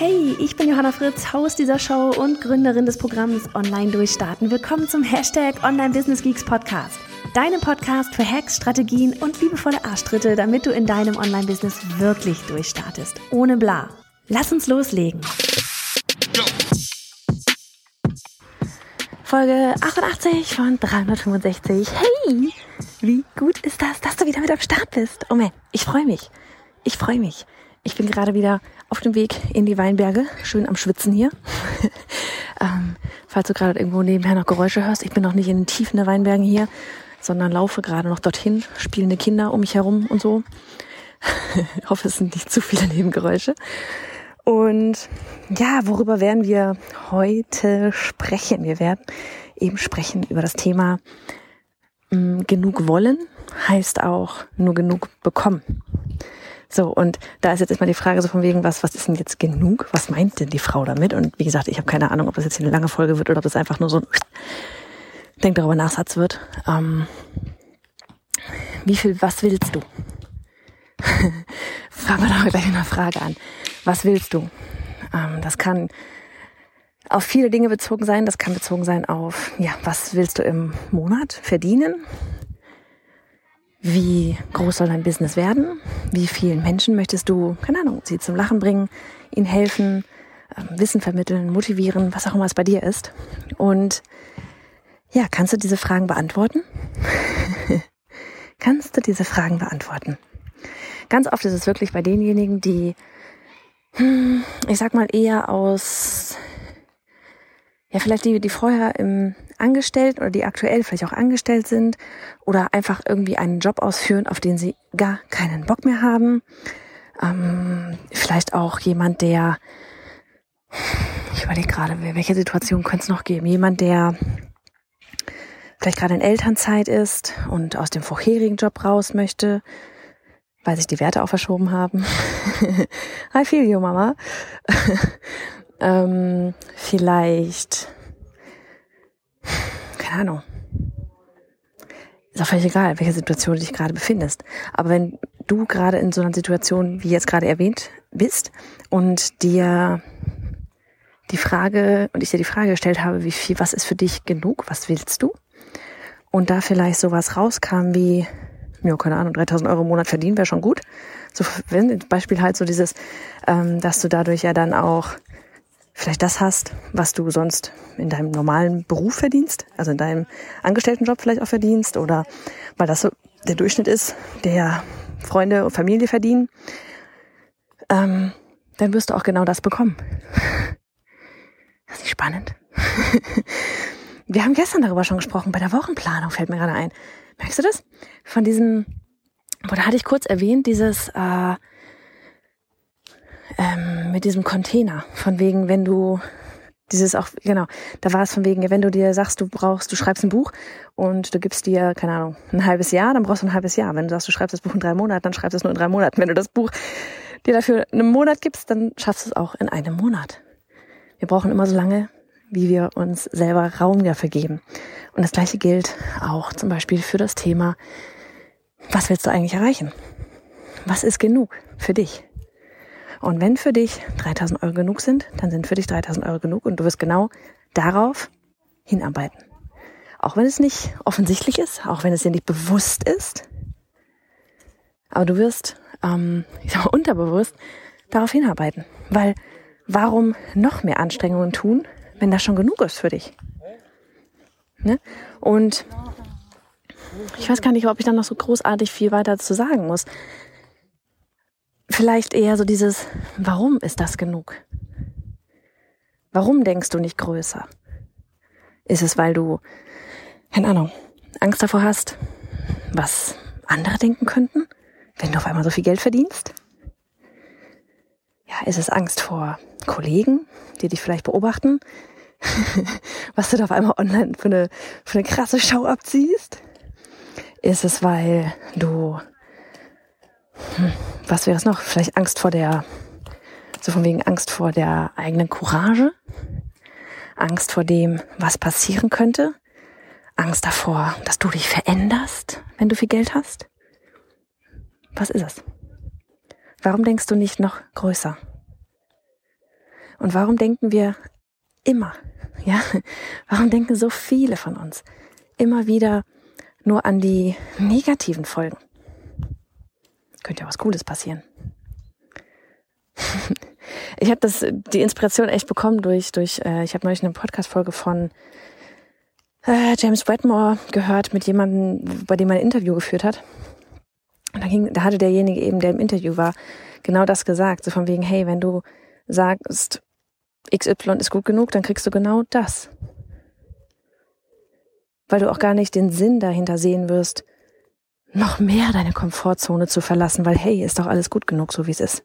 Hey, ich bin Johanna Fritz, Haus dieser Show und Gründerin des Programms Online Durchstarten. Willkommen zum Hashtag Online Business Geeks Podcast. Deinem Podcast für Hacks, Strategien und liebevolle Arschtritte, damit du in deinem Online-Business wirklich durchstartest. Ohne bla. Lass uns loslegen. Folge 88 von 365. Hey, wie gut ist das, dass du wieder mit am Start bist? Oh man, ich freue mich. Ich freue mich. Ich bin gerade wieder auf dem Weg in die Weinberge, schön am Schwitzen hier. ähm, falls du gerade irgendwo nebenher noch Geräusche hörst, ich bin noch nicht in den Tiefen der Weinbergen hier, sondern laufe gerade noch dorthin, spielende Kinder um mich herum und so. ich hoffe, es sind nicht zu viele Nebengeräusche. Und ja, worüber werden wir heute sprechen? Wir werden eben sprechen über das Thema mh, mm, genug wollen heißt auch nur genug bekommen. So, und da ist jetzt erstmal die Frage so von wegen, was, was ist denn jetzt genug? Was meint denn die Frau damit? Und wie gesagt, ich habe keine Ahnung, ob das jetzt hier eine lange Folge wird oder ob das einfach nur so ein Denk darüber nach Satz wird. Ähm, wie viel, was willst du? Fangen wir doch gleich mit einer Frage an. Was willst du? Ähm, das kann auf viele Dinge bezogen sein. Das kann bezogen sein auf, ja, was willst du im Monat verdienen? Wie groß soll dein Business werden? Wie vielen Menschen möchtest du, keine Ahnung, sie zum Lachen bringen, ihnen helfen, ähm, Wissen vermitteln, motivieren, was auch immer es bei dir ist? Und ja, kannst du diese Fragen beantworten? kannst du diese Fragen beantworten? Ganz oft ist es wirklich bei denjenigen, die, hm, ich sag mal, eher aus ja, vielleicht die, die vorher im angestellt oder die aktuell vielleicht auch angestellt sind oder einfach irgendwie einen Job ausführen, auf den sie gar keinen Bock mehr haben. Ähm, vielleicht auch jemand, der, ich überlege gerade, welche Situation könnte es noch geben? Jemand, der vielleicht gerade in Elternzeit ist und aus dem vorherigen Job raus möchte, weil sich die Werte auch verschoben haben. I feel you, Mama. Ähm, vielleicht, keine Ahnung, ist auch völlig egal, in welcher Situation du dich gerade befindest. Aber wenn du gerade in so einer Situation, wie jetzt gerade erwähnt, bist und dir die Frage, und ich dir die Frage gestellt habe, wie viel, was ist für dich genug, was willst du? Und da vielleicht sowas rauskam wie, ja, keine Ahnung, 3000 Euro im Monat verdienen wäre schon gut. So, wenn, Beispiel halt so dieses, ähm, dass du dadurch ja dann auch vielleicht das hast, was du sonst in deinem normalen Beruf verdienst, also in deinem Angestelltenjob vielleicht auch verdienst oder weil das so der Durchschnitt ist, der Freunde und Familie verdienen, ähm, dann wirst du auch genau das bekommen. Das ist nicht spannend. Wir haben gestern darüber schon gesprochen, bei der Wochenplanung fällt mir gerade ein. Merkst du das? Von diesem, wo da hatte ich kurz erwähnt, dieses äh, ähm, mit diesem Container. Von wegen, wenn du dieses auch, genau, da war es von wegen, wenn du dir sagst, du brauchst, du schreibst ein Buch und du gibst dir, keine Ahnung, ein halbes Jahr, dann brauchst du ein halbes Jahr. Wenn du sagst, du schreibst das Buch in drei Monaten, dann schreibst du es nur in drei Monaten. Wenn du das Buch dir dafür einen Monat gibst, dann schaffst du es auch in einem Monat. Wir brauchen immer so lange, wie wir uns selber Raum dafür geben. Und das gleiche gilt auch zum Beispiel für das Thema, was willst du eigentlich erreichen? Was ist genug für dich? Und wenn für dich 3000 Euro genug sind, dann sind für dich 3000 Euro genug und du wirst genau darauf hinarbeiten. Auch wenn es nicht offensichtlich ist, auch wenn es dir nicht bewusst ist, aber du wirst, ähm, ich sag mal, unterbewusst darauf hinarbeiten. Weil warum noch mehr Anstrengungen tun, wenn das schon genug ist für dich? Ne? Und ich weiß gar nicht, ob ich dann noch so großartig viel weiter zu sagen muss vielleicht eher so dieses, warum ist das genug? Warum denkst du nicht größer? Ist es, weil du, keine Ahnung, Angst davor hast, was andere denken könnten, wenn du auf einmal so viel Geld verdienst? Ja, ist es Angst vor Kollegen, die dich vielleicht beobachten, was du da auf einmal online für eine, für eine krasse Show abziehst? Ist es, weil du, was wäre es noch? Vielleicht Angst vor der, so von wegen Angst vor der eigenen Courage? Angst vor dem, was passieren könnte? Angst davor, dass du dich veränderst, wenn du viel Geld hast? Was ist es? Warum denkst du nicht noch größer? Und warum denken wir immer, ja, warum denken so viele von uns immer wieder nur an die negativen Folgen? Könnte ja was Cooles passieren. Ich habe das die Inspiration echt bekommen durch durch äh, ich habe neulich eine Podcast Folge von äh, James Wetmore gehört mit jemandem, bei dem er ein Interview geführt hat. Und da ging da hatte derjenige eben, der im Interview war, genau das gesagt, so von wegen hey, wenn du sagst, XY ist gut genug, dann kriegst du genau das. Weil du auch gar nicht den Sinn dahinter sehen wirst, noch mehr deine Komfortzone zu verlassen, weil hey, ist doch alles gut genug, so wie es ist.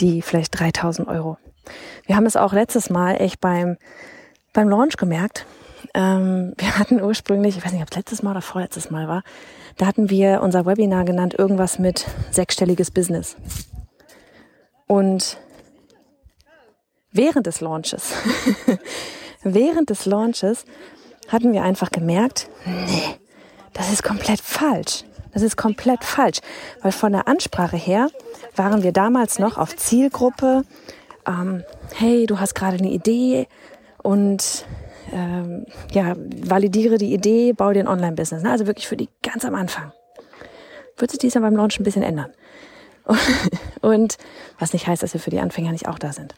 Die vielleicht 3000 Euro. Wir haben es auch letztes Mal echt beim, beim Launch gemerkt. Ähm, wir hatten ursprünglich, ich weiß nicht, ob es letztes Mal oder vorletztes Mal war, da hatten wir unser Webinar genannt, irgendwas mit sechsstelliges Business. Und während des Launches, während des Launches hatten wir einfach gemerkt, nee, das ist komplett falsch. Das ist komplett falsch, weil von der Ansprache her waren wir damals noch auf Zielgruppe. Ähm, hey, du hast gerade eine Idee und ähm, ja, validiere die Idee, baue dir ein Online-Business. Ne? Also wirklich für die ganz am Anfang. Wird sich dies ja beim Launch ein bisschen ändern. Und was nicht heißt, dass wir für die Anfänger nicht auch da sind.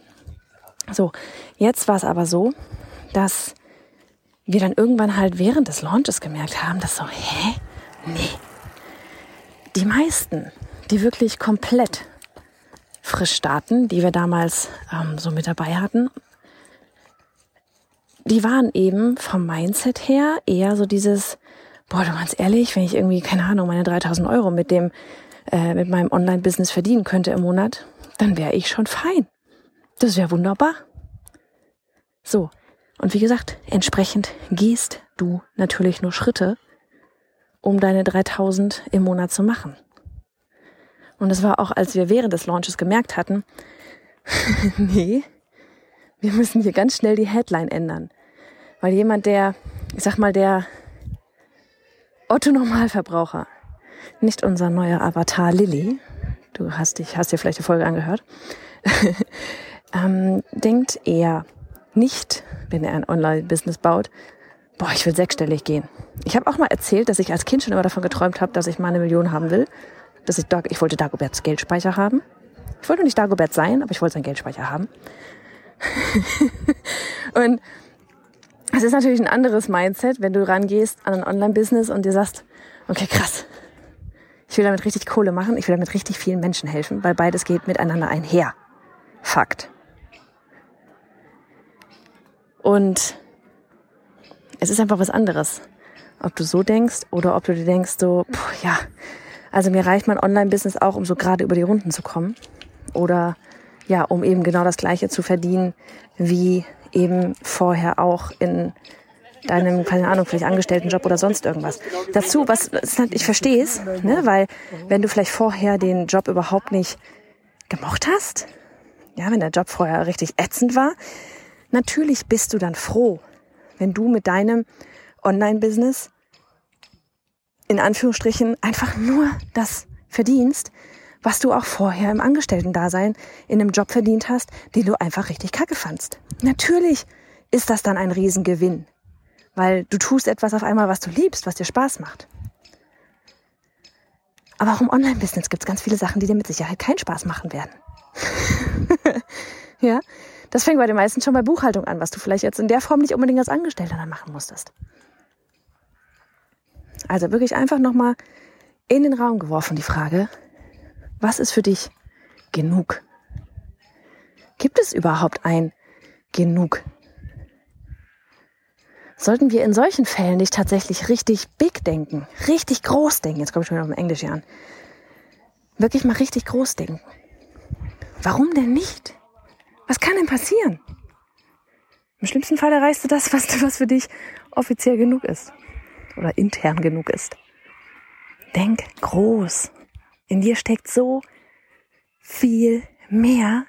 So, jetzt war es aber so, dass wir dann irgendwann halt während des Launches gemerkt haben, dass so, hä? Nee. Die meisten, die wirklich komplett frisch starten, die wir damals ähm, so mit dabei hatten, die waren eben vom Mindset her eher so dieses, boah, du ganz ehrlich, wenn ich irgendwie, keine Ahnung, meine 3000 Euro mit dem, äh, mit meinem Online-Business verdienen könnte im Monat, dann wäre ich schon fein. Das wäre wunderbar. So. Und wie gesagt, entsprechend gehst du natürlich nur Schritte, um deine 3000 im Monat zu machen. Und es war auch, als wir während des Launches gemerkt hatten, nee, wir müssen hier ganz schnell die Headline ändern. Weil jemand, der, ich sag mal, der Otto Normalverbraucher, nicht unser neuer Avatar Lilly, du hast dich, hast dir vielleicht die Folge angehört, ähm, denkt er nicht, wenn er ein Online-Business baut, boah, ich will sechsstellig gehen. Ich habe auch mal erzählt, dass ich als Kind schon immer davon geträumt habe, dass ich mal eine Million haben will. Dass ich, ich wollte Dagoberts Geldspeicher haben. Ich wollte nicht Dagobert sein, aber ich wollte seinen Geldspeicher haben. und es ist natürlich ein anderes Mindset, wenn du rangehst an ein Online-Business und dir sagst, okay, krass, ich will damit richtig Kohle machen, ich will damit richtig vielen Menschen helfen, weil beides geht miteinander einher. Fakt. Und es ist einfach was anderes, ob du so denkst oder ob du dir denkst, so, puh, ja, also mir reicht mein Online-Business auch, um so gerade über die Runden zu kommen. Oder ja, um eben genau das Gleiche zu verdienen, wie eben vorher auch in deinem, keine Ahnung, vielleicht Angestelltenjob oder sonst irgendwas. Dazu, was, ich verstehe es, ne, weil wenn du vielleicht vorher den Job überhaupt nicht gemocht hast, ja, wenn der Job vorher richtig ätzend war, natürlich bist du dann froh, wenn du mit deinem Online-Business in Anführungsstrichen einfach nur das verdienst, was du auch vorher im Angestellten-Dasein in einem Job verdient hast, den du einfach richtig kacke fandst. Natürlich ist das dann ein Riesengewinn, weil du tust etwas auf einmal, was du liebst, was dir Spaß macht. Aber auch im Online-Business gibt es ganz viele Sachen, die dir mit Sicherheit keinen Spaß machen werden. ja, das fängt bei den meisten schon bei Buchhaltung an, was du vielleicht jetzt in der Form nicht unbedingt als Angestellter dann machen musstest. Also wirklich einfach nochmal in den Raum geworfen die Frage, was ist für dich genug? Gibt es überhaupt ein genug? Sollten wir in solchen Fällen nicht tatsächlich richtig big denken, richtig groß denken, jetzt komme ich schon wieder auf Englisch hier an, wirklich mal richtig groß denken. Warum denn nicht? Was kann denn passieren? Im schlimmsten Fall erreichst du das, was, was für dich offiziell genug ist. Oder intern genug ist. Denk groß. In dir steckt so viel mehr,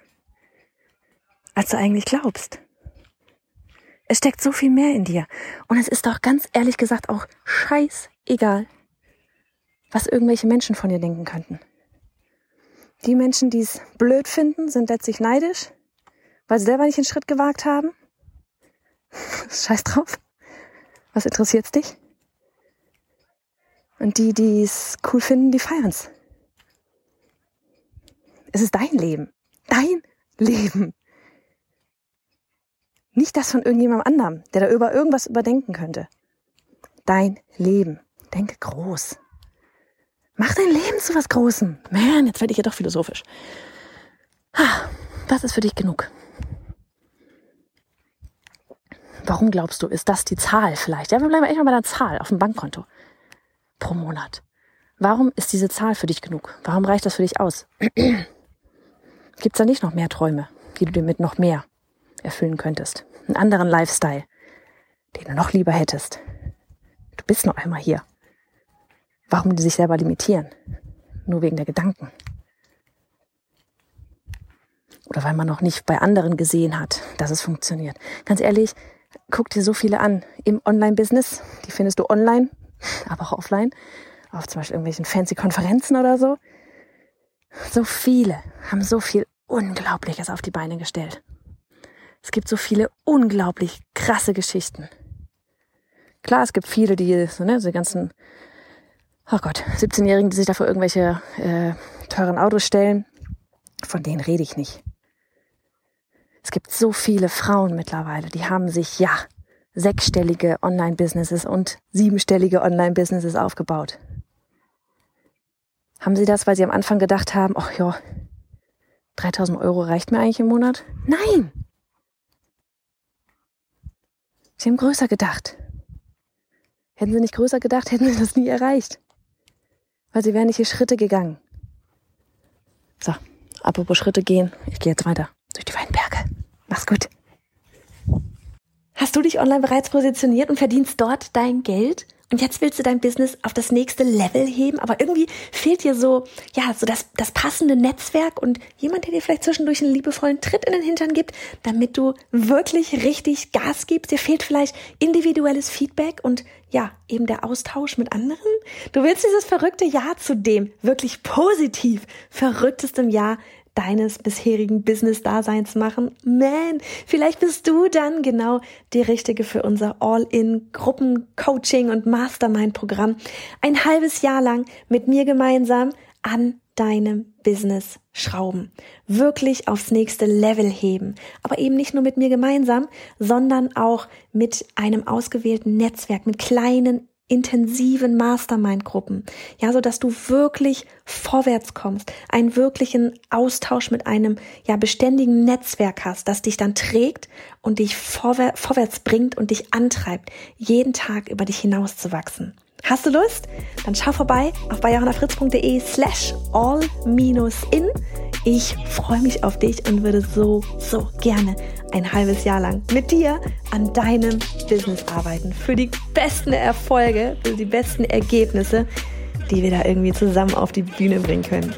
als du eigentlich glaubst. Es steckt so viel mehr in dir. Und es ist doch ganz ehrlich gesagt auch scheißegal, was irgendwelche Menschen von dir denken könnten. Die Menschen, die es blöd finden, sind letztlich neidisch, weil sie selber nicht den Schritt gewagt haben. Scheiß drauf. Was interessiert's dich? Und die, die es cool finden, die feiern's. Es ist dein Leben. Dein Leben. Nicht das von irgendjemandem anderem, der da über irgendwas überdenken könnte. Dein Leben. Denke groß. Mach dein Leben zu was Großem. Man, jetzt werde ich ja doch philosophisch. Was ist für dich genug? Warum glaubst du, ist das die Zahl vielleicht? Ja, wir bleiben echt mal bei der Zahl auf dem Bankkonto pro Monat. Warum ist diese Zahl für dich genug? Warum reicht das für dich aus? Gibt es da nicht noch mehr Träume, die du dir mit noch mehr erfüllen könntest? Einen anderen Lifestyle, den du noch lieber hättest. Du bist nur einmal hier. Warum die sich selber limitieren? Nur wegen der Gedanken. Oder weil man noch nicht bei anderen gesehen hat, dass es funktioniert. Ganz ehrlich, guck dir so viele an im Online-Business. Die findest du online, aber auch offline. Auf zum Beispiel irgendwelchen fancy Konferenzen oder so. So viele haben so viel Unglaubliches auf die Beine gestellt. Es gibt so viele unglaublich krasse Geschichten. Klar, es gibt viele, die so, ne, so die ganzen oh Gott, 17-Jährigen, die sich da vor irgendwelche äh, teuren Autos stellen, von denen rede ich nicht. Es gibt so viele Frauen mittlerweile, die haben sich, ja, sechsstellige Online-Businesses und siebenstellige Online-Businesses aufgebaut. Haben sie das, weil sie am Anfang gedacht haben, ach ja, 3000 Euro reicht mir eigentlich im Monat? Nein! Sie haben größer gedacht. Hätten sie nicht größer gedacht, hätten sie das nie erreicht weil sie wären nicht die Schritte gegangen. So, apropos Schritte gehen, ich gehe jetzt weiter durch die Weinberge. Mach's gut. Hast du dich online bereits positioniert und verdienst dort dein Geld? Und jetzt willst du dein Business auf das nächste Level heben, aber irgendwie fehlt dir so, ja, so das, das passende Netzwerk und jemand, der dir vielleicht zwischendurch einen liebevollen Tritt in den Hintern gibt, damit du wirklich richtig Gas gibst. Dir fehlt vielleicht individuelles Feedback und ja, eben der Austausch mit anderen. Du willst dieses verrückte Jahr zu dem wirklich positiv verrücktestem Jahr deines bisherigen Business-Daseins machen. Man, vielleicht bist du dann genau die Richtige für unser All-in-Gruppen-Coaching und Mastermind-Programm. Ein halbes Jahr lang mit mir gemeinsam an deinem Business schrauben. Wirklich aufs nächste Level heben. Aber eben nicht nur mit mir gemeinsam, sondern auch mit einem ausgewählten Netzwerk, mit kleinen intensiven Mastermind-Gruppen, ja, so dass du wirklich vorwärts kommst, einen wirklichen Austausch mit einem ja beständigen Netzwerk hast, das dich dann trägt und dich vorwär vorwärts bringt und dich antreibt, jeden Tag über dich hinaus zu wachsen. Hast du Lust? Dann schau vorbei auf bayerhannafritz.de slash all-in. Ich freue mich auf dich und würde so, so gerne ein halbes Jahr lang mit dir an deinem Business arbeiten. Für die besten Erfolge, für die besten Ergebnisse, die wir da irgendwie zusammen auf die Bühne bringen können.